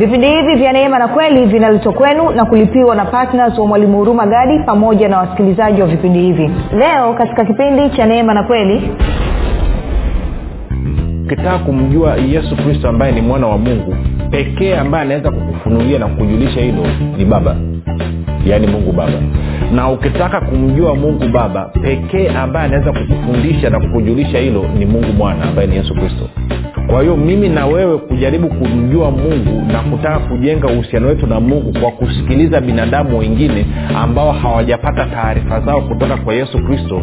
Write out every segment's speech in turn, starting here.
vipindi hivi vya neema na kweli vinaletwa kwenu na kulipiwa na ptns wa mwalimu huruma gadi pamoja na wasikilizaji wa vipindi hivi. Leo katika kipindi cha neema na kweli. Ukitaka kumjua yesu kristo ambaye ni mwana wa mungu pekee ambaye anaweza kukufunulia na kukujulisha hilo ni baba. Yaani mungu baba. Na ukitaka kumjua mungu baba pekee ambaye anaweza kukufundisha na kukujulisha hilo ni mungu mwana ambaye ni yesu kristo kwa hiyo mimi na wewe kujaribu kumjua mungu na kutaka kujenga uhusiano wetu na mungu kwa kusikiliza binadamu wengine ambao hawajapata taarifa zao kutoka kwa yesu kristo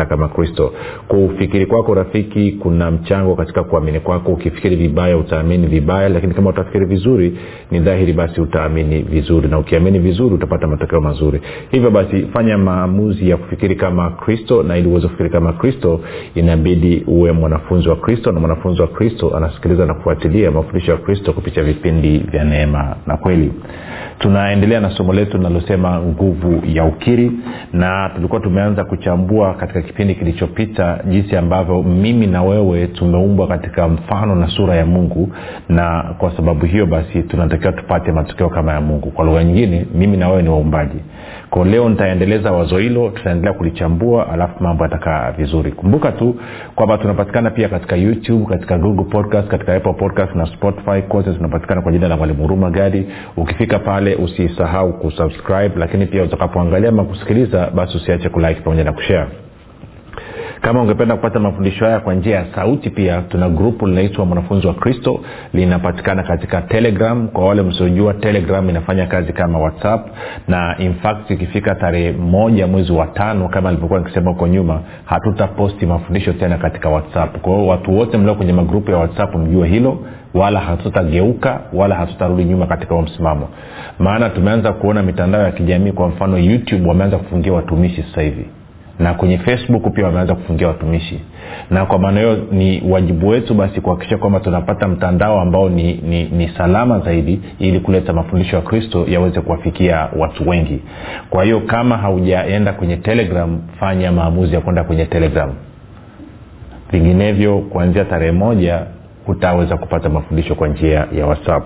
kama kristo. Kufikiri kwako rafiki kuna mchango katika kuamini kwako. Ukifikiri vibaya utaamini vibaya lakini kama utafikiri vizuri ni dhahiri basi utaamini vizuri. Na ukiamini vizuri utapata matokeo mazuri. Hivyo basi fanya maamuzi ya kufikiri kama kristo na ili uweze kufikiri kama kristo inabidi uwe mwanafunzi wa kristo na mwanafunzi wa kristo anasikiliza na kufuatilia mafundisho ya kristo kupitia vipindi vya neema na kweli tunaendelea na somo letu linalosema nguvu ya ukiri na tulikuwa tumeanza kuchambua katika kipindi kilichopita jinsi ambavyo mimi na wewe tumeumbwa katika mfano na sura ya mungu na kwa sababu hiyo basi tunatakiwa tupate matokeo kama ya mungu. Kwa lugha nyingine mimi na wewe ni waumbaji ko leo nitaendeleza wazo hilo tutaendelea kulichambua alafu mambo yatakaa vizuri. Kumbuka tu kwamba tunapatikana pia katika youtube katika google podcast katika apple podcast na spotify. Kote tunapatikana kwa jina la mwalimu huruma gadi. Ukifika pale usisahau kusubscribe lakini pia utakapoangalia ama kusikiliza basi usiache kulike pamoja na kushare kama ungependa kupata mafundisho haya kwa njia ya sauti pia tuna grupu linaitwa mwanafunzi wa kristo. Linapatikana katika telegram. Kwa wale msiojua telegram inafanya kazi kama whatsapp. Na infact ikifika tarehe moja mwezi wa tano kama alivyokuwa nikisema huko nyuma hatutaposti mafundisho tena katika whatsapp. Kwa watu wote mlio kwenye magrupu ya whatsapp mjue hilo wala hatutageuka wala hatutarudi nyuma katika huo msimamo. Maana tumeanza kuona mitandao ya kijamii kwa mfano youtube wameanza kufungia watumishi sasa hivi na kwenye facebook pia wameanza kufungia watumishi. Na kwa maana hiyo ni wajibu wetu basi kuhakikisha kwamba tunapata mtandao ambao ni, ni, ni salama zaidi ili kuleta mafundisho ya kristo yaweze kuwafikia watu wengi. Kwa hiyo kama haujaenda kwenye telegram fanya maamuzi ya kwenda kwenye telegram. Vinginevyo kuanzia tarehe moja hutaweza kupata mafundisho kwa njia ya whatsapp.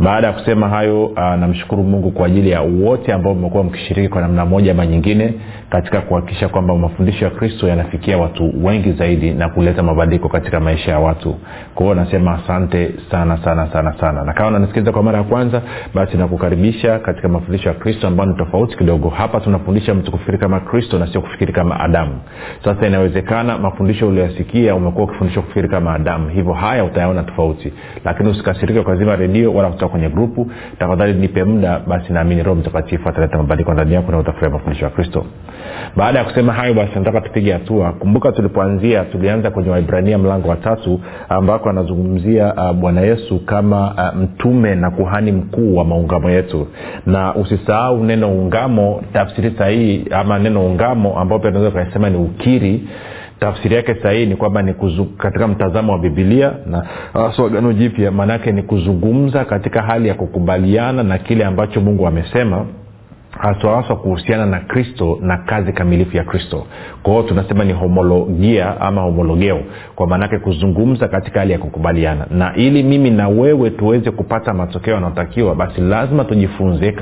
Baada ya kusema hayo uh, namshukuru mungu kwa ajili ya wote ambao mmekuwa mkishiriki kwa namna moja ama nyingine katika kuhakikisha kwamba mafundisho ya kristo yanafikia watu wengi zaidi na kuleta mabadiliko katika maisha ya watu. Kwa nasema asante sana sana sana sana. Na kama unanisikiliza kwa mara ya kwanza basi nakukaribisha katika mafundisho ya kristo ambayo ni tofauti kidogo. Hapa tunafundisha mtu kufikiri kama kristo na sio kufikiri kama adamu. Sasa inawezekana mafundisho ulioyasikia umekuwa ukifundishwa kufikiri kama adamu. Hivyo haya utayaona tofauti. Lakini usikasirike ukazima redio wala kutoka kwenye grupu. Tafadhali nipe muda basi naamini roho mtakatifu ataleta mabadiliko ndani yako na utafurahia mafundisho ya kristo baada ya kusema hayo basi nataka tupige hatua. Kumbuka tulipoanzia tulianza kwenye waibrania mlango wa tatu ambako anazungumzia uh, bwana yesu kama uh, mtume na kuhani mkuu wa maungamo yetu. Na usisahau neno ungamo tafsiri sahihi ama neno ungamo ambao pia tunaweza ukasema ni ukiri. Tafsiri yake sahihi ni kwamba ni kuzu, katika mtazamo wa bibilia na hasa agano jipya maanaake ni kuzungumza katika hali ya kukubaliana na kile ambacho mungu amesema haswahaswa kuhusiana na kristo na kazi kamilifu ya kristo. Kwa hiyo tunasema ni homologia ama homologeo kwa maanaake kuzungumza katika hali ya kukubaliana. Na ili mimi na wewe tuweze kupata matokeo yanayotakiwa basi lazima tujifunze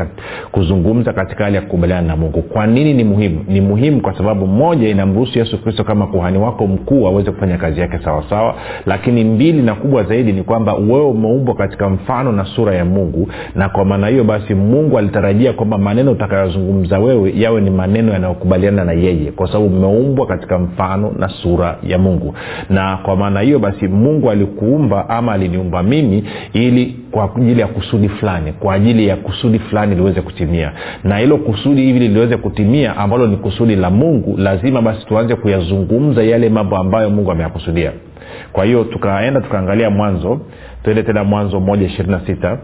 kuzungumza katika hali ya kukubaliana na mungu. Kwa nini ni muhimu? Ni muhimu kwa sababu moja inamruhusu yesu kristo kama kuhani wako mkuu aweze kufanya kazi yake sawasawa lakini mbili na kubwa zaidi ni kwamba wewe umeumbwa katika mfano na sura ya mungu. Na kwa maana hiyo basi mungu alitarajia kwamba maneno utakayozungumza wewe yawe ni maneno yanayokubaliana na yeye kwa sababu mmeumbwa katika mfano na sura ya mungu. Na kwa maana hiyo basi mungu alikuumba ama aliniumba mimi ili kwa ajili ya kusudi fulani kwa ajili ya kusudi fulani liweze kutimia. Na hilo kusudi hivi liliweze kutimia ambalo ni kusudi la mungu lazima basi tuanze kuyazungumza yale mambo ambayo mungu ameyakusudia. Kwa hiyo tukaenda tukaangalia mwanzo tuende tena mwanzo moja ishirini na sita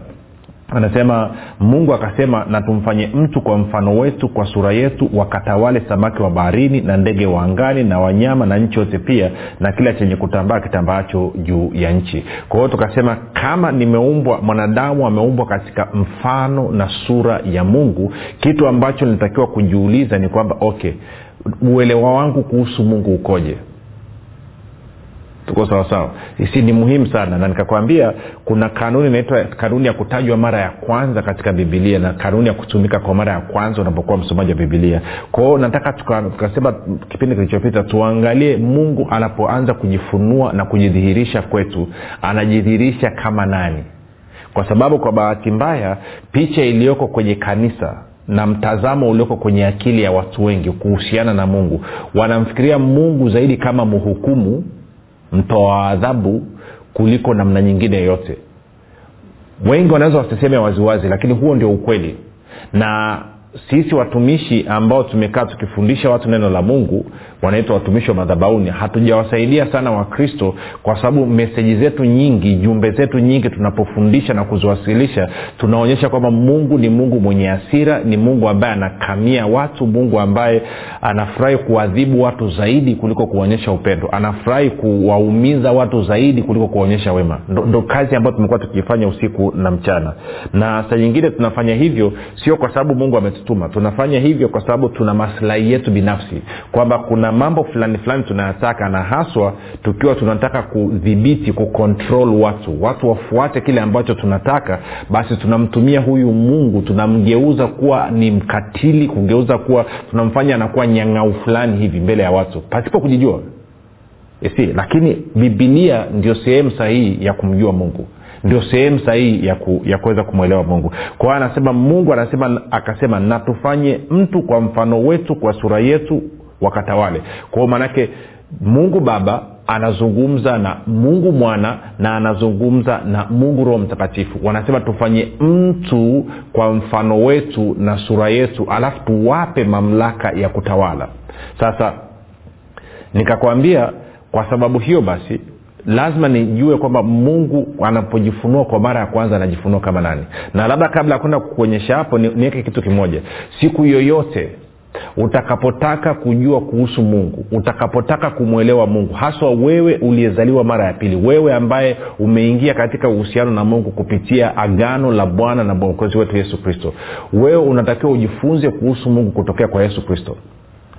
anasema mungu akasema na tumfanye mtu kwa mfano wetu kwa sura yetu wakatawale samaki wa baharini na ndege wa angani na wanyama na nchi yote pia na kila chenye kutambaa kitambaacho juu ya nchi. Kwa hiyo tukasema kama nimeumbwa mwanadamu ameumbwa katika mfano na sura ya mungu kitu ambacho linatakiwa kujiuliza ni kwamba okay uelewa wangu kuhusu mungu ukoje tuko sawasawa si ni muhimu sana. Na nikakwambia kuna kanuni inaitwa kanuni ya kutajwa mara ya kwanza katika bibilia na kanuni ya kutumika kwa mara ya kwanza unapokuwa msomaji wa bibilia kwao nataka tukasema tuka kipindi kilichopita tuangalie mungu anapoanza kujifunua na kujidhihirisha kwetu anajidhihirisha kama nani? Kwa sababu kwa bahati mbaya picha iliyoko kwenye kanisa na mtazamo ulioko kwenye akili ya watu wengi kuhusiana na mungu wanamfikiria mungu zaidi kama mhukumu mtoa adhabu kuliko namna nyingine yoyote wengi wanaweza wasiseme waziwazi lakini huo ndio ukweli. Na sisi watumishi ambao tumekaa tukifundisha watu neno la mungu wanaitwa watumishi wa madhabauni. Hatujawasaidia sana wakristo kwa sababu meseji zetu nyingi jumbe zetu nyingi tunapofundisha na kuziwasilisha tunaonyesha kwamba mungu ni mungu mwenye asira ni mungu ambaye anakamia watu mungu ambaye anafurahi kuadhibu watu zaidi kuliko kuonyesha upendo. Anafurahi kuwaumiza watu zaidi kuliko kuonyesha wema. Ndo, ndo kazi ambayo tumekuwa tukifanya usiku na mchana. Na saa nyingine tunafanya hivyo sio kwa sababu mungu ametutuma. Tunafanya hivyo kwa sababu tuna maslahi yetu binafsi. Kwamba kuna mambo fulani fulani tunayataka na haswa tukiwa tunataka kudhibiti kukontrol watu. Watu wafuate kile ambacho tunataka basi tunamtumia huyu mungu tunamgeuza kuwa ni mkatili kugeuza kuwa tunamfanya anakuwa nyang'au fulani hivi mbele ya watu pasipo kujijua. Si lakini bibilia ndio sehemu sahihi ya kumjua mungu ndio sehemu sahihi ya, ku, ya kuweza kumwelewa mungu. Kwa anasema mungu anasema akasema na tufanye mtu kwa mfano wetu kwa sura yetu wakatawale. Kwao maanake mungu baba anazungumza na mungu mwana na anazungumza na mungu roho mtakatifu. Wanasema tufanye mtu kwa mfano wetu na sura yetu alafu tuwape mamlaka ya kutawala. Sasa nikakwambia kwa sababu hiyo basi lazima nijue kwamba mungu anapojifunua kwa mara ya kwanza anajifunua kama nani. Na labda kabla ya kwenda kuonyesha hapo niweke kitu kimoja. Siku yoyote utakapotaka kujua kuhusu mungu utakapotaka kumwelewa mungu haswa wewe uliyezaliwa mara ya pili wewe ambaye umeingia katika uhusiano na mungu kupitia agano la bwana na mwokozi wetu yesu kristo wewe unatakiwa ujifunze kuhusu mungu kutokea kwa yesu kristo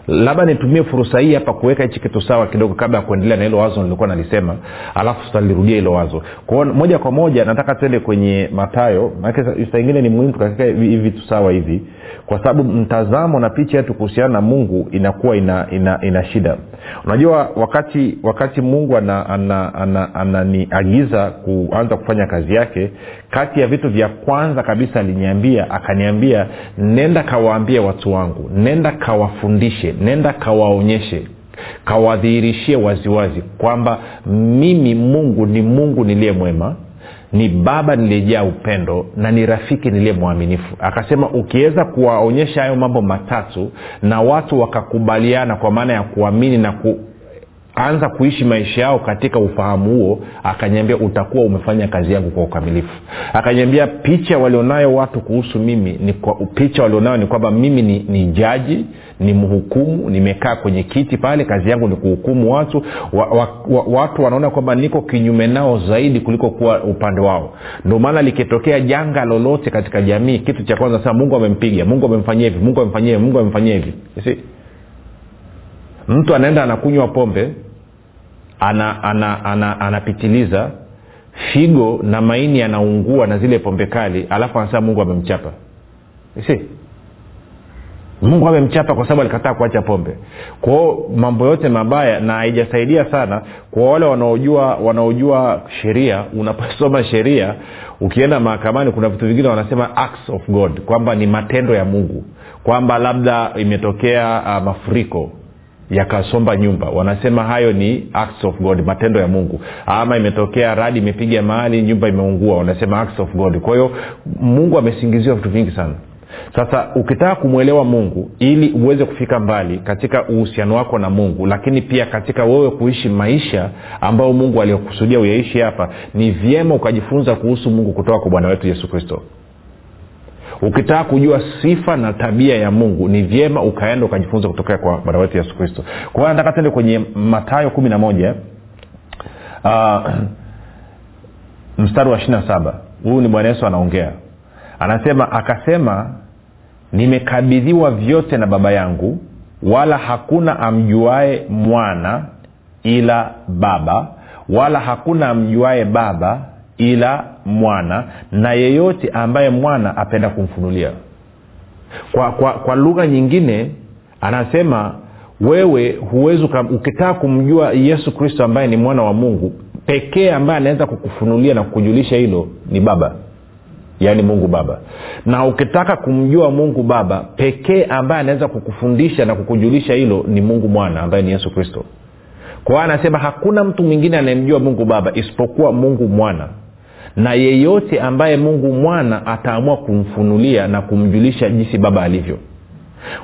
labda nitumie fursa hii hapa kuweka hichi kitu sawa kidogo kabla ya kuendelea na hilo wazo nilikuwa nalisema alafu tutalirudia hilo wazo. Kwao moja kwa moja nataka tuende kwenye matayo ingine ni muhimu tukaweka hivi vitu sawa hivi kwa sababu mtazamo na picha yetu kuhusiana na mungu inakuwa ina, ina, ina shida. Unajua wakati wakati mungu ananiagiza ana, ana, ana, ana kuanza kufanya kazi yake kati ya vitu vya kwanza kabisa aliniambia akaniambia nenda kawaambie watu wangu nenda kawafundishe nenda kawaonyeshe kawadhihirishie waziwazi kwamba mimi mungu ni mungu niliye mwema ni baba niliyejaa upendo na ni rafiki niliye mwaminifu. Akasema ukiweza kuwaonyesha hayo mambo matatu na watu wakakubaliana kwa maana ya kuamini na ku anza kuishi maisha yao katika ufahamu huo akanyambia utakuwa umefanya kazi yangu kwa ukamilifu. Akanyambia picha walionayo watu kuhusu mimi ni kwa, picha walionayo ni kwamba mimi ni, ni jaji ni mhukumu nimekaa kwenye kiti pale kazi yangu ni kuhukumu watu wa, wa, wa, watu wanaona kwamba niko kinyume nao zaidi kuliko kuwa upande wao. Ndio maana likitokea janga lolote katika jamii kitu cha kwanza sema mungu amempiga mungu amemfanyia hivi mungu amemfanyia hivi mungu amemfanyia hivi. Mtu anaenda anakunywa pombe ana, ana, ana, anapitiliza figo na maini yanaungua na zile pombe kali alafu anasema mungu amemchapa. Si mungu amemchapa kwa sababu alikataa kuacha pombe. Kwao mambo yote mabaya na haijasaidia sana kwa wale wanaojua wanaojua sheria unaposoma sheria ukienda mahakamani kuna vitu vingine wanasema acts of god kwamba ni matendo ya mungu kwamba labda imetokea uh, mafuriko yakasomba nyumba. Wanasema hayo ni acts of god matendo ya mungu. Ama imetokea radi imepiga mahali nyumba imeungua. Wanasema acts of god. Kwa hiyo mungu amesingiziwa vitu vingi sana. Sasa ukitaka kumwelewa mungu ili uweze kufika mbali katika uhusiano wako na mungu lakini pia katika wewe kuishi maisha ambayo mungu aliyokusudia uyaishi hapa ni vyema ukajifunza kuhusu mungu kutoka kwa bwana wetu yesu kristo ukitaka kujua sifa na tabia ya mungu ni vyema ukaenda ukajifunza kutokea kwa bwana wetu yesu kristo. Kwa hiyo nataka tende kwenye matayo kumi na moja uh, mstari wa ishiri na saba. Huyu ni bwana yesu anaongea. Anasema akasema nimekabidhiwa vyote na baba yangu wala hakuna amjuae mwana ila baba wala hakuna amjuae baba ila mwana na yeyote ambaye mwana apenda kumfunulia. Kwa, kwa, kwa lugha nyingine anasema wewe huwezi ukitaka kumjua yesu kristo ambaye ni mwana wa mungu pekee ambaye anaweza kukufunulia na kukujulisha hilo ni baba. Yaani mungu baba. Na ukitaka kumjua mungu baba pekee ambaye anaweza kukufundisha na kukujulisha hilo ni mungu mwana ambaye ni yesu kristo. Kwa anasema hakuna mtu mwingine anayemjua mungu baba isipokuwa mungu mwana na yeyote ambaye mungu mwana ataamua kumfunulia na kumjulisha jinsi baba alivyo.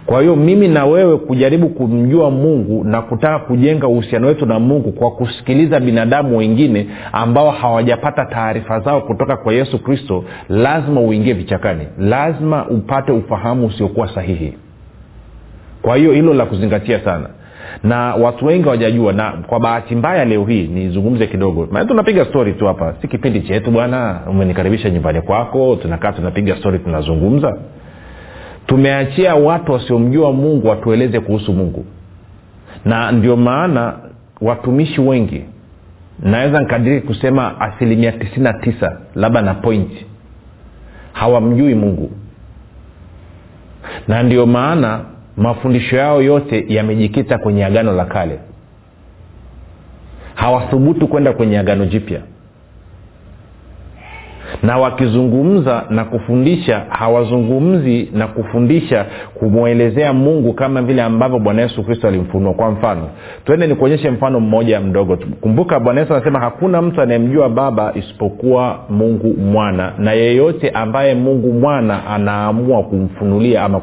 Kwa hiyo mimi na wewe kujaribu kumjua mungu na kutaka kujenga uhusiano wetu na mungu kwa kusikiliza binadamu wengine ambao hawajapata taarifa zao kutoka kwa yesu kristo lazima uingie vichakani. Lazima upate ufahamu usiokuwa sahihi. Kwa hiyo hilo la kuzingatia sana na watu wengi hawajajua. Na kwa bahati mbaya leo hii nizungumze kidogo. Maana tunapiga stori tu hapa. Si kipindi chetu bwana. Umenikaribisha nyumbani kwako tunakaa tunapiga stori tunazungumza. Tumeachia watu wasiomjua mungu watueleze kuhusu mungu. Na ndio maana watumishi wengi naweza nkadiri kusema asilimia 99 labda na pointi hawamjui mungu. Na ndio maana mafundisho yao yote yamejikita kwenye agano la kale. Hawathubutu kwenda kwenye agano jipya na wakizungumza na kufundisha hawazungumzi na kufundisha kumwelezea mungu kama vile ambavyo bwana yesu kristo alimfunua. Kwa mfano twende nikuonyeshe mfano mmoja mdogo kumbuka bwana yesu anasema hakuna mtu anayemjua baba isipokuwa mungu mwana na yeyote ambaye mungu mwana anaamua kumfunulia ama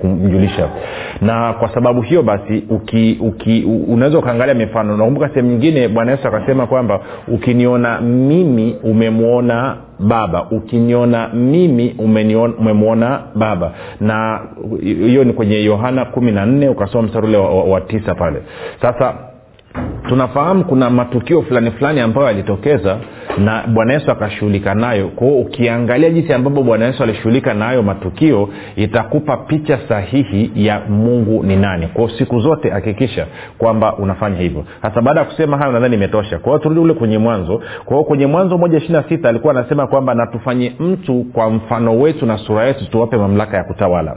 kumjulisha. Na kwa sababu hiyo basi uki, uki, unaweza ukaangalia mifano. Nakumbuka sehemu nyingine bwana yesu akasema kwamba ukiniona mimi umemwona baba ukiniona mimi umemwona baba. Na hiyo ni kwenye yohana kumi na nne ukasoma msarule wa, wa, wa tisa pale. Sasa tunafahamu kuna matukio fulani fulani ambayo yalitokeza na bwana yesu akashughulika nayo. Kwao ukiangalia jinsi ambavyo bwana yesu alishughulika na hayo matukio itakupa picha sahihi ya mungu ni nani. Kwao siku zote hakikisha kwamba unafanya hivyo. Sasa baada ya kusema hayo nadhani imetosha. Kwao turudi ule kwenye mwanzo. Kwao kwenye mwanzo moja ishiri na sita alikuwa anasema kwamba natufanye mtu kwa mfano wetu na sura yetu tuwape mamlaka ya kutawala.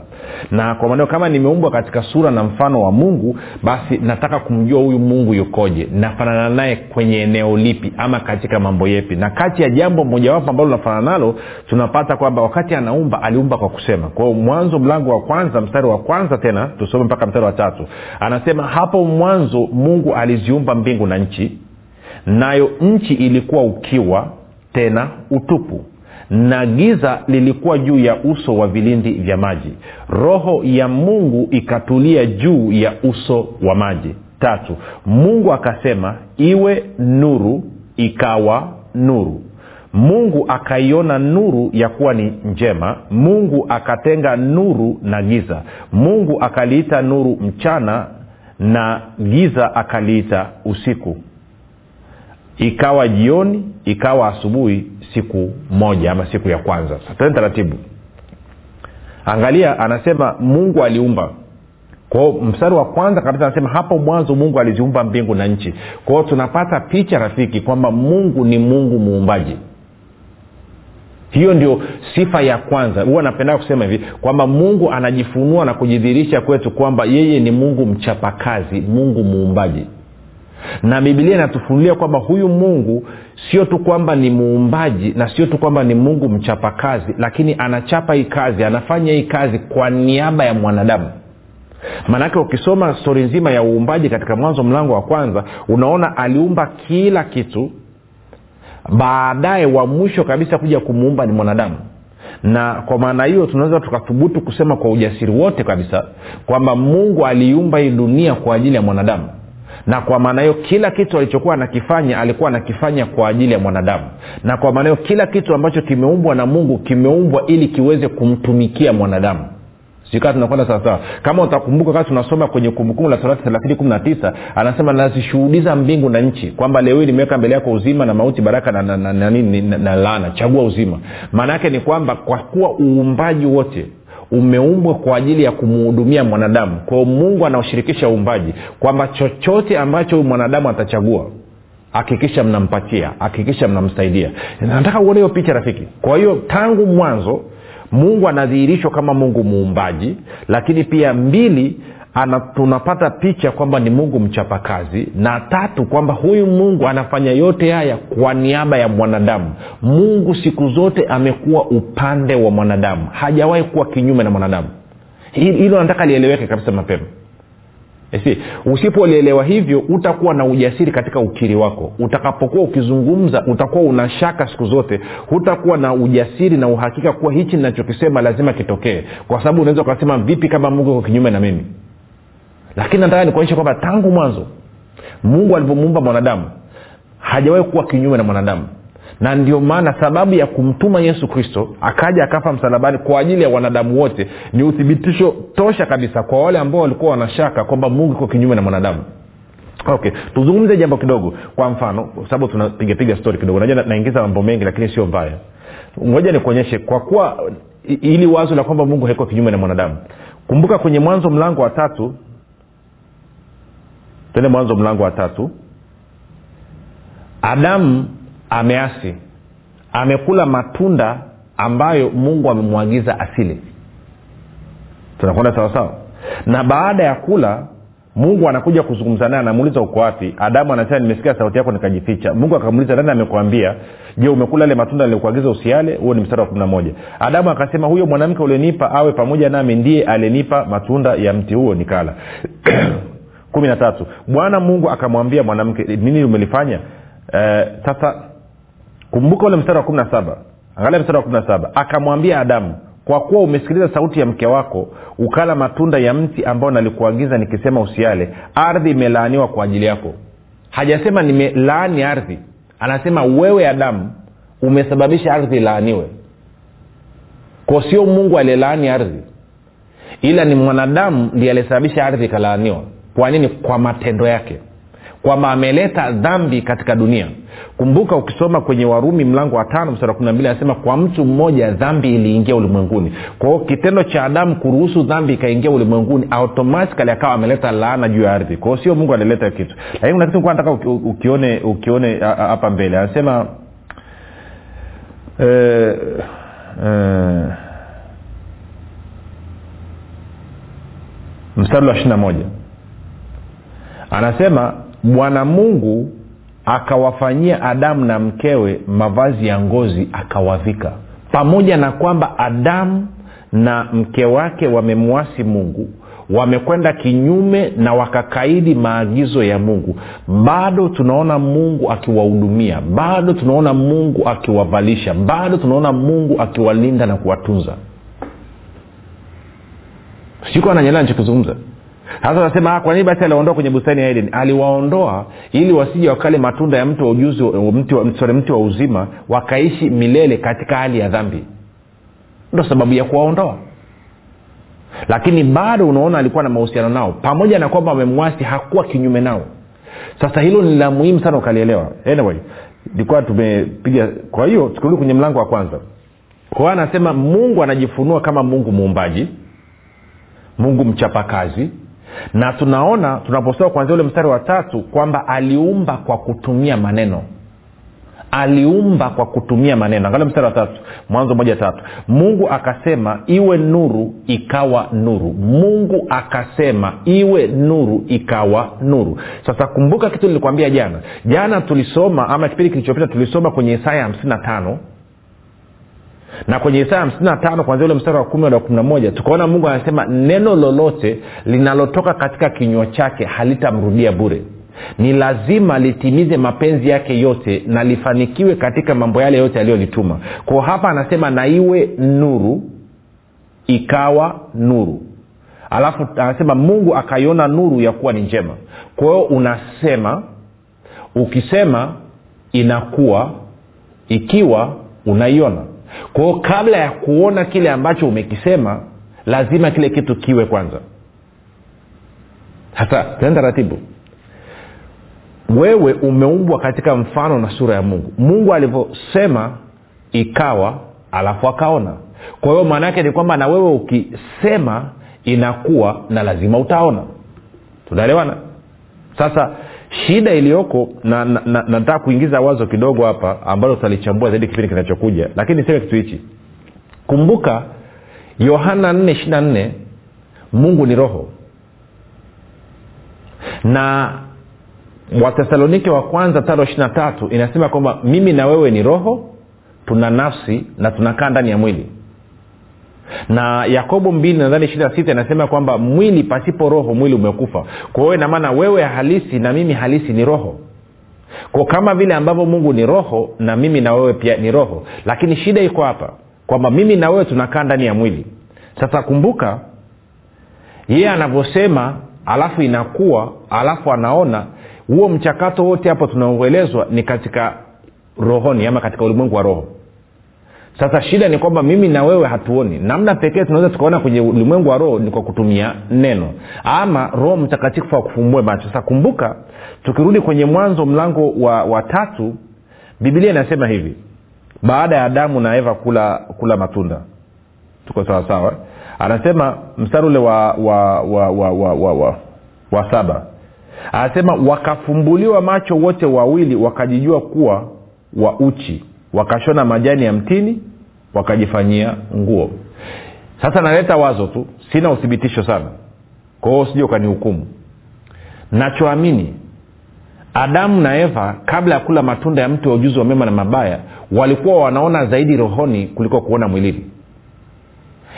Na kwa maneo kama nimeumbwa katika sura na mfano wa mungu basi nataka kumjua huyu mungu yukoje nafanana naye kwenye eneo lipi? Ama katika mambo yepi? Na kati ya jambo mojawapo ambalo nafanana nalo tunapata kwamba wakati anaumba aliumba kwa kusema. Kwao mwanzo mlango wa kwanza mstari wa kwanza tena tusome mpaka mstari wa tatu. Anasema hapo mwanzo mungu aliziumba mbingu na nchi nayo nchi ilikuwa ukiwa tena utupu. Na giza lilikuwa juu ya uso wa vilindi vya maji. Roho ya mungu ikatulia juu ya uso wa maji tatu. Mungu akasema iwe nuru ikawa nuru. Mungu akaiona nuru ya kuwa ni njema. Mungu akatenga nuru na giza. Mungu akaliita nuru mchana na giza akaliita usiku. Ikawa jioni ikawa asubuhi siku moja ama siku ya kwanza. Tene taratibu. Angalia anasema mungu aliumba kwao mstari wa kwanza kabisa anasema hapo mwanzo mungu aliziumba mbingu na nchi. Kwao tunapata picha rafiki kwamba mungu ni mungu muumbaji. Hiyo ndio sifa ya kwanza. Huwa napenda kusema hivi kwamba mungu anajifunua na kujidhirisha kwetu kwamba yeye ni mungu mchapakazi mungu muumbaji. Na bibilia inatufunulia kwamba huyu mungu sio tu kwamba ni muumbaji na sio tu kwamba ni mungu mchapakazi lakini anachapa hii kazi anafanya hii kazi kwa niaba ya mwanadamu maanake ukisoma stori nzima ya uumbaji katika mwanzo mlango wa kwanza unaona aliumba kila kitu. Baadaye wa mwisho kabisa kuja kumuumba ni mwanadamu. Na kwa maana hiyo tunaweza tukathubutu kusema kwa ujasiri wote kabisa kwamba mungu aliumba hii dunia kwa ajili ya mwanadamu. Na kwa maana hiyo kila kitu alichokuwa anakifanya alikuwa anakifanya kwa ajili ya mwanadamu. Na kwa maana hiyo kila kitu ambacho kimeumbwa na mungu kimeumbwa ili kiweze kumtumikia mwanadamu sikaa tunakwenda sawasawa kama utakumbuka kaa tunasoma kwenye kumbukumbu la torati thelathini kumi na tisa anasema nazishuhudiza mbingu na nchi kwamba leo hii nimeweka mbele yako uzima na mauti baraka na, na, na, na, na, na, na laana. Chagua uzima. Maana yake ni kwamba kwa kuwa uumbaji wote umeumbwa kwa ajili ya kumhudumia mwanadamu kwao mungu anaoshirikisha uumbaji kwamba chochote ambacho huyu mwanadamu atachagua hakikisha mnampatia hakikisha mnamsaidia. Nataka uone hiyo picha rafiki. Kwa hiyo tangu mwanzo mungu anadhihirishwa kama mungu muumbaji lakini pia mbili ana, tunapata picha kwamba ni mungu mchapakazi na tatu kwamba huyu mungu anafanya yote haya kwa niaba ya mwanadamu. Mungu siku zote amekuwa upande wa mwanadamu hajawahi kuwa kinyume na mwanadamu. Hilo nataka lieleweke kabisa mapema si usipolielewa hivyo utakuwa na ujasiri katika ukiri wako. Utakapokuwa ukizungumza utakuwa una shaka siku zote. Hutakuwa na ujasiri na uhakika kuwa hichi ninachokisema lazima kitokee. Kwa sababu unaweza ukasema vipi kama mungu iko kinyume na mimi? Lakini nataka nikuonyesha kwamba tangu mwanzo mungu alivyomuumba mwanadamu hajawahi kuwa kinyume na mwanadamu na ndio maana sababu ya kumtuma yesu kristo akaja akafa msalabani kwa ajili ya wanadamu wote ni uthibitisho tosha kabisa kwa wale ambao walikuwa wanashaka kwamba mungu iko kinyume na mwanadamu. Okay tuzungumze jambo kidogo. Kwa mfano sababu tunapigapiga stori kidogo. Najua naingiza mambo mengi lakini sio mbaya. Ngoja nikuonyeshe kwa kuwa ili wazo la kwamba mungu haiko kinyume na mwanadamu. Kumbuka kwenye mwanzo mlango wa tatu. Tende mwanzo mlango wa tatu. Adamu ameasi amekula matunda ambayo mungu amemwagiza asili tunakwenda sawasawa na baada ya kula mungu anakuja kuzungumza naye anamuuliza uko wapi? Adamu anasema nimesikia sauti yako nikajificha. Mungu akamuuliza nani amekuambia? Je umekula ale matunda nilikuagiza usiale? Huo ni mstari wa kumi na moja. Adamu akasema huyo mwanamke ulionipa awe pamoja nami ndiye alinipa matunda ya mti huo nikala. Kumi na tatu. Bwana mungu akamwambia mwanamke nini umelifanya? Eh, sasa kumbuka ule mstari wa kumi na saba. Angalia mstari wa kumi na saba. Akamwambia adamu kwa kuwa umesikiliza sauti ya mke wako ukala matunda ya mti ambao nalikuagiza nikisema usiale ardhi imelaaniwa kwa ajili yako. Hajasema nimelaani ardhi. Anasema wewe adamu umesababisha ardhi ilaaniwe. Ko sio mungu aliyelaani ardhi ila ni mwanadamu ndiye aliyesababisha ardhi ikalaaniwa. Kwa nini? Kwa matendo yake kwamba ameleta dhambi katika dunia. Kumbuka ukisoma kwenye warumi mlango wa tano mstari wa kumi na mbili anasema kwa mtu mmoja dhambi iliingia ulimwenguni. Kwa hiyo kitendo cha adamu kuruhusu dhambi ikaingia ulimwenguni automatikali akawa ameleta laana juu ya ardhi. Kwao sio mungu alileta kitu. Lakini kuna kitu nataka ukione ukione hapa mbele. Anasema eh, eh, mstari wa ishiri na moja. Anasema bwana mungu akawafanyia adamu na mkewe mavazi ya ngozi akawavika. Pamoja na kwamba adamu na mke wake wamemwasi mungu wamekwenda kinyume na wakakaidi maagizo ya mungu. Bado tunaona mungu akiwahudumia bado tunaona mungu akiwavalisha bado tunaona mungu akiwalinda na kuwatunza. Siko ananyelea nichokizungumza sasa anasema kwa nini basi aliwaondoa kwenye bustani ya eden? Aliwaondoa ili wasije wakale matunda ya mti wa ujuzi mti mti wa uzima wakaishi milele katika hali ya dhambi. Ndo sababu ya kuwaondoa. Lakini bado unaona alikuwa na mahusiano nao pamoja na kwamba wamemwasi hakuwa kinyume nao. Sasa hilo ni la muhimu sana ukalielewa. Anyway ilikuwa tumepiga kwa hiyo tukirudi kwenye mlango wa kwanza. Kwa hiyo anasema mungu anajifunua kama mungu muumbaji mungu mchapakazi na tunaona tunaposoma kwanzia ule mstari wa tatu kwamba aliumba kwa kutumia maneno. Aliumba kwa kutumia maneno. Angalia mstari wa tatu. Mwanzo moja tatu. Mungu akasema iwe nuru ikawa nuru. Mungu akasema iwe nuru ikawa nuru. Sasa kumbuka kitu nilikwambia jana. Jana tulisoma ama kipindi kilichopita tulisoma kwenye isaya hamsini na tano na kwenye isaya hamsini na tano kwanzia ule mstari wa kumi hadi wa kumi na moja tukaona mungu anasema neno lolote linalotoka katika kinywa chake halitamrudia bure. Ni lazima litimize mapenzi yake yote na lifanikiwe katika mambo yale yote aliyolituma kwao hapa anasema na iwe nuru ikawa nuru. Alafu anasema mungu akaiona nuru ya kuwa ni njema. Kwa hiyo unasema ukisema inakuwa ikiwa unaiona kwa hiyo kabla ya kuona kile ambacho umekisema lazima kile kitu kiwe kwanza. Sasa tena taratibu. Wewe umeumbwa katika mfano na sura ya mungu. Mungu alivyosema ikawa alafu akaona. Kwa hiyo maana yake ni kwamba na wewe ukisema inakuwa na lazima utaona. Tunaelewana? Sasa shida iliyoko na nataka na, na, na kuingiza wazo kidogo hapa ambalo tutalichambua zaidi kipindi kinachokuja lakini niseme kitu hichi. Kumbuka yohana 4 mungu ni roho. Na wathesalonike wa kwanza tano ishiri na tatu inasema kwamba mimi na wewe ni roho tuna nafsi na tunakaa ndani ya mwili na yakobo mbili nadhani ishiri na sita inasema kwamba mwili pasipo roho mwili umekufa. Kwa hiyo inamaana wewe halisi na mimi halisi ni roho. Kwa kama vile ambavyo mungu ni roho na mimi na wewe pia ni roho. Lakini shida iko hapa kwamba mimi na wewe tunakaa ndani ya mwili. Sasa kumbuka yeye anavyosema alafu inakuwa alafu anaona huo mchakato wote hapo tunaoelezwa ni katika rohoni ama katika ulimwengu wa roho sasa shida ni kwamba mimi na wewe hatuoni. Namna pekee tunaweza tukaona kwenye ulimwengu wa roho ni kwa kutumia neno. Ama roho mtakatifu akufumbue macho. Sasa kumbuka tukirudi kwenye mwanzo mlango wa, wa tatu bibilia inasema hivi. Baada ya adamu na eva kula kula matunda. Tuko sawasawa anasema mstari ule wa wa wa wa, wa, wa, wa, wa saba. Anasema wakafumbuliwa macho wote wawili wakajijua kuwa wa uchi wakashona majani ya mtini wakajifanyia nguo. Sasa naleta wazo tu sina uthibitisho sana. Kwao sija ukanihukumu. Nachoamini adamu na eva kabla ya kula matunda ya mti wa ujuzi wa mema na mabaya walikuwa wanaona zaidi rohoni kuliko kuona mwilini.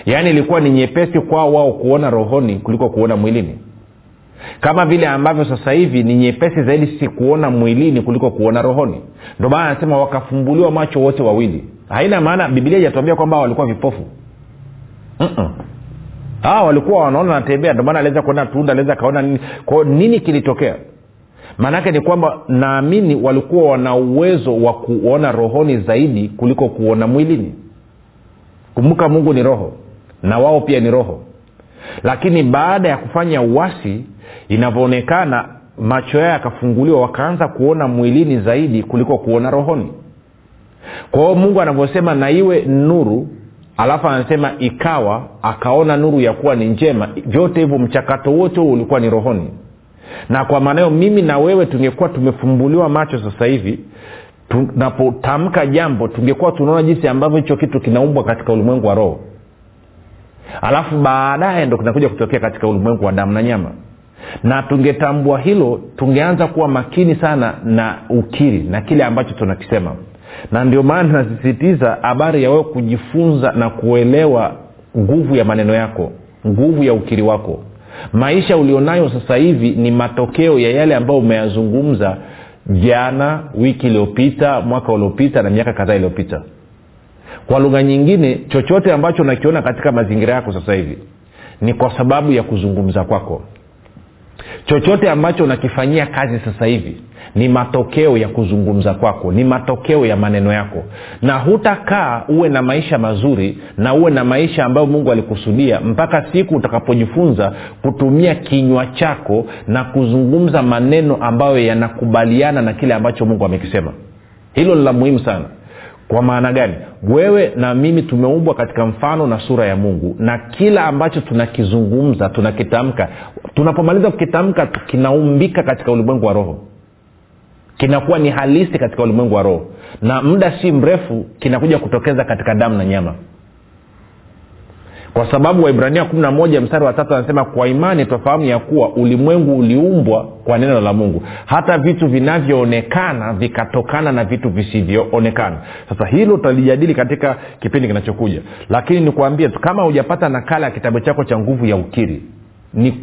Yaani ilikuwa ni nyepesi kwao wao kuona rohoni kuliko kuona mwilini. Kama vile ambavyo sasa hivi ni nyepesi zaidi sisi kuona mwilini kuliko kuona rohoni. Ndio maana anasema wakafumbuliwa macho wote wawili haina maana bibilia ijatuambia kwamba walikuwa vipofu. Hawa walikuwa wanaona natembea ndio aliweza kuona tunda aliweza kaona nini. Kwao nini kilitokea? Maanaake ni kwamba naamini walikuwa wana uwezo wa kuona rohoni zaidi kuliko kuona mwilini. Kumbuka mungu ni roho na wao pia ni roho. Lakini baada ya kufanya uwasi inavyoonekana macho yao yakafunguliwa wakaanza kuona mwilini zaidi kuliko kuona rohoni kwa hiyo mungu anavyosema na iwe nuru alafu anasema ikawa akaona nuru ya kuwa ni njema. Vyote hivyo mchakato wote huo ulikuwa ni rohoni. Na kwa maana hiyo mimi na wewe tungekuwa tumefumbuliwa macho sasa hivi tunapotamka jambo tungekuwa tunaona jinsi ambavyo hicho kitu kinaumbwa katika ulimwengu wa roho. Alafu baadaye ndo kinakuja kutokea katika ulimwengu wa damu na nyama. Na tungetambua hilo tungeanza kuwa makini sana na ukiri na kile ambacho tunakisema na ndio maana nasisitiza habari ya wewe kujifunza na kuelewa nguvu ya maneno yako nguvu ya ukiri wako. Maisha ulionayo sasa hivi ni matokeo ya yale ambayo umeyazungumza jana wiki iliyopita mwaka uliopita na miaka kadhaa iliyopita. Kwa lugha nyingine chochote ambacho unakiona katika mazingira yako sasa hivi ni kwa sababu ya kuzungumza kwako. Chochote ambacho unakifanyia kazi sasa hivi ni matokeo ya kuzungumza kwako. Ni matokeo ya maneno yako. Na hutakaa uwe na maisha mazuri na uwe na maisha ambayo mungu alikusudia mpaka siku utakapojifunza kutumia kinywa chako na kuzungumza maneno ambayo yanakubaliana na kile ambacho mungu amekisema. Hilo ni la muhimu sana. Kwa maana gani? Wewe na mimi tumeumbwa katika mfano na sura ya mungu na kila ambacho tunakizungumza tunakitamka. Tunapomaliza kukitamka kinaumbika katika ulimwengu wa roho kinakuwa ni halisi katika ulimwengu wa roho. Na muda si mrefu kinakuja kutokeza katika damu na nyama. Kwa sababu waibrania kumi na moja mstari wa tatu anasema kwa imani twafahamu ya kuwa ulimwengu uliumbwa kwa neno la mungu. Hata vitu vinavyoonekana vikatokana na vitu visivyoonekana. Sasa hilo utalijadili katika kipindi kinachokuja. Lakini nikuambie tu kama hujapata nakala ya kitabu chako cha nguvu ya ukiri ni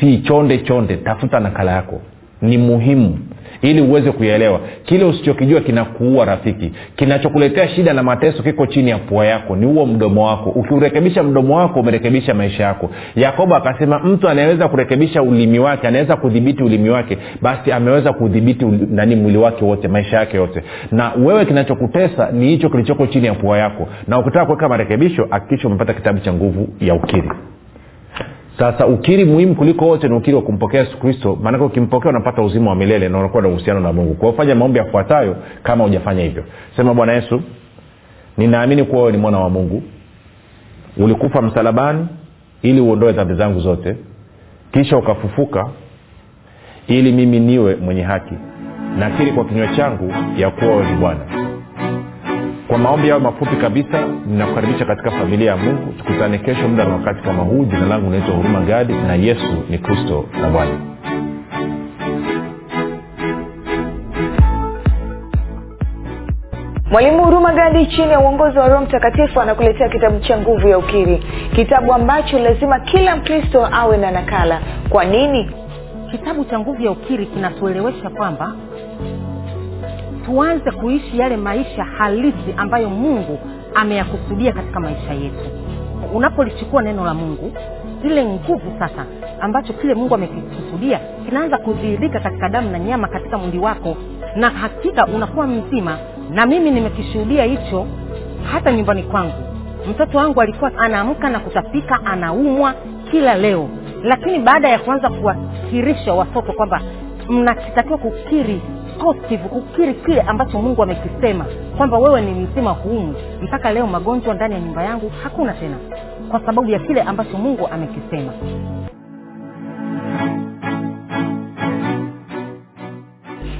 si chonde chonde tafuta nakala yako. Ni muhimu ili uweze kuyaelewa. Kile usichokijua kinakuua rafiki. Kinachokuletea shida na mateso kiko chini ya pua yako. Ni huo mdomo wako. Ukiurekebisha mdomo wako umerekebisha maisha yako. Yakobo akasema mtu anayeweza kurekebisha ulimi wake anaweza kudhibiti ulimi wake basi ameweza kudhibiti nani mwili wake wote maisha yake yote. Na wewe kinachokutesa ni hicho kilichoko chini ya pua yako. Na ukitaka kuweka marekebisho hakikisha umepata kitabu cha nguvu ya ukiri sasa ukiri muhimu kuliko wote ni ukiri wa kumpokea yesu kristo. Maanake ukimpokea unapata uzima wa milele na unakuwa na uhusiano na mungu. Kwao fanya maombi yafuatayo kama hujafanya hivyo. Sema bwana yesu ninaamini kuwa wewe ni mwana wa mungu. Ulikufa msalabani ili uondoe dhambi zangu zote kisha ukafufuka ili mimi niwe mwenye haki. Nakiri kwa kinywa changu ya kuwa wewe ni bwana kwa maombi yao mafupi kabisa ninakukaribisha katika familia ya mungu. Tukutane kesho muda na wakati kama huu. Jina langu naitwa huruma gadi na yesu ni kristo na bwana. Mwalimu huruma gadi chini ya uongozi wa roho mtakatifu anakuletea kitabu cha nguvu ya ukiri. Kitabu ambacho lazima kila mkristo awe na nakala. Kwa nini? Kitabu cha nguvu ya ukiri kinatuelewesha kwamba tuanze kuishi yale maisha halisi ambayo mungu ameyakusudia katika maisha yetu. Unapolichukua neno la mungu ile nguvu sasa ambacho kile mungu amekikusudia kinaanza kudhihirika katika damu na nyama katika mwili wako na hakika unakuwa mzima. Na mimi nimekishuhudia hicho hata nyumbani kwangu. Mtoto wangu alikuwa anaamka na kutapika anaumwa kila leo. Lakini baada ya kuanza kuwakirisha watoto kwamba mnakitakiwa kukiri positive kukiri kile ambacho mungu amekisema kwamba wewe ni mzima humu mpaka leo magonjwa ndani ya nyumba yangu hakuna tena kwa sababu ya kile ambacho mungu amekisema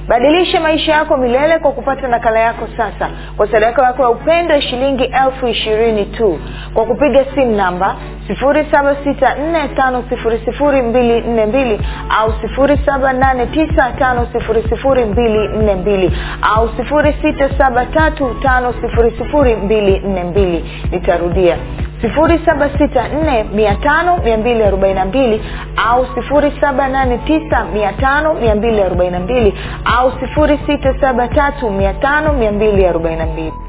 badilisha maisha yako milele kwa kupata nakala yako sasa. Kwa sadaka yako ya upendo ya shilingi elfu ishirini tu. Kwa kupiga simu namba 7645242 au 7895242 au 6735242 nitarudia 7645242 au 7895242 au 6735242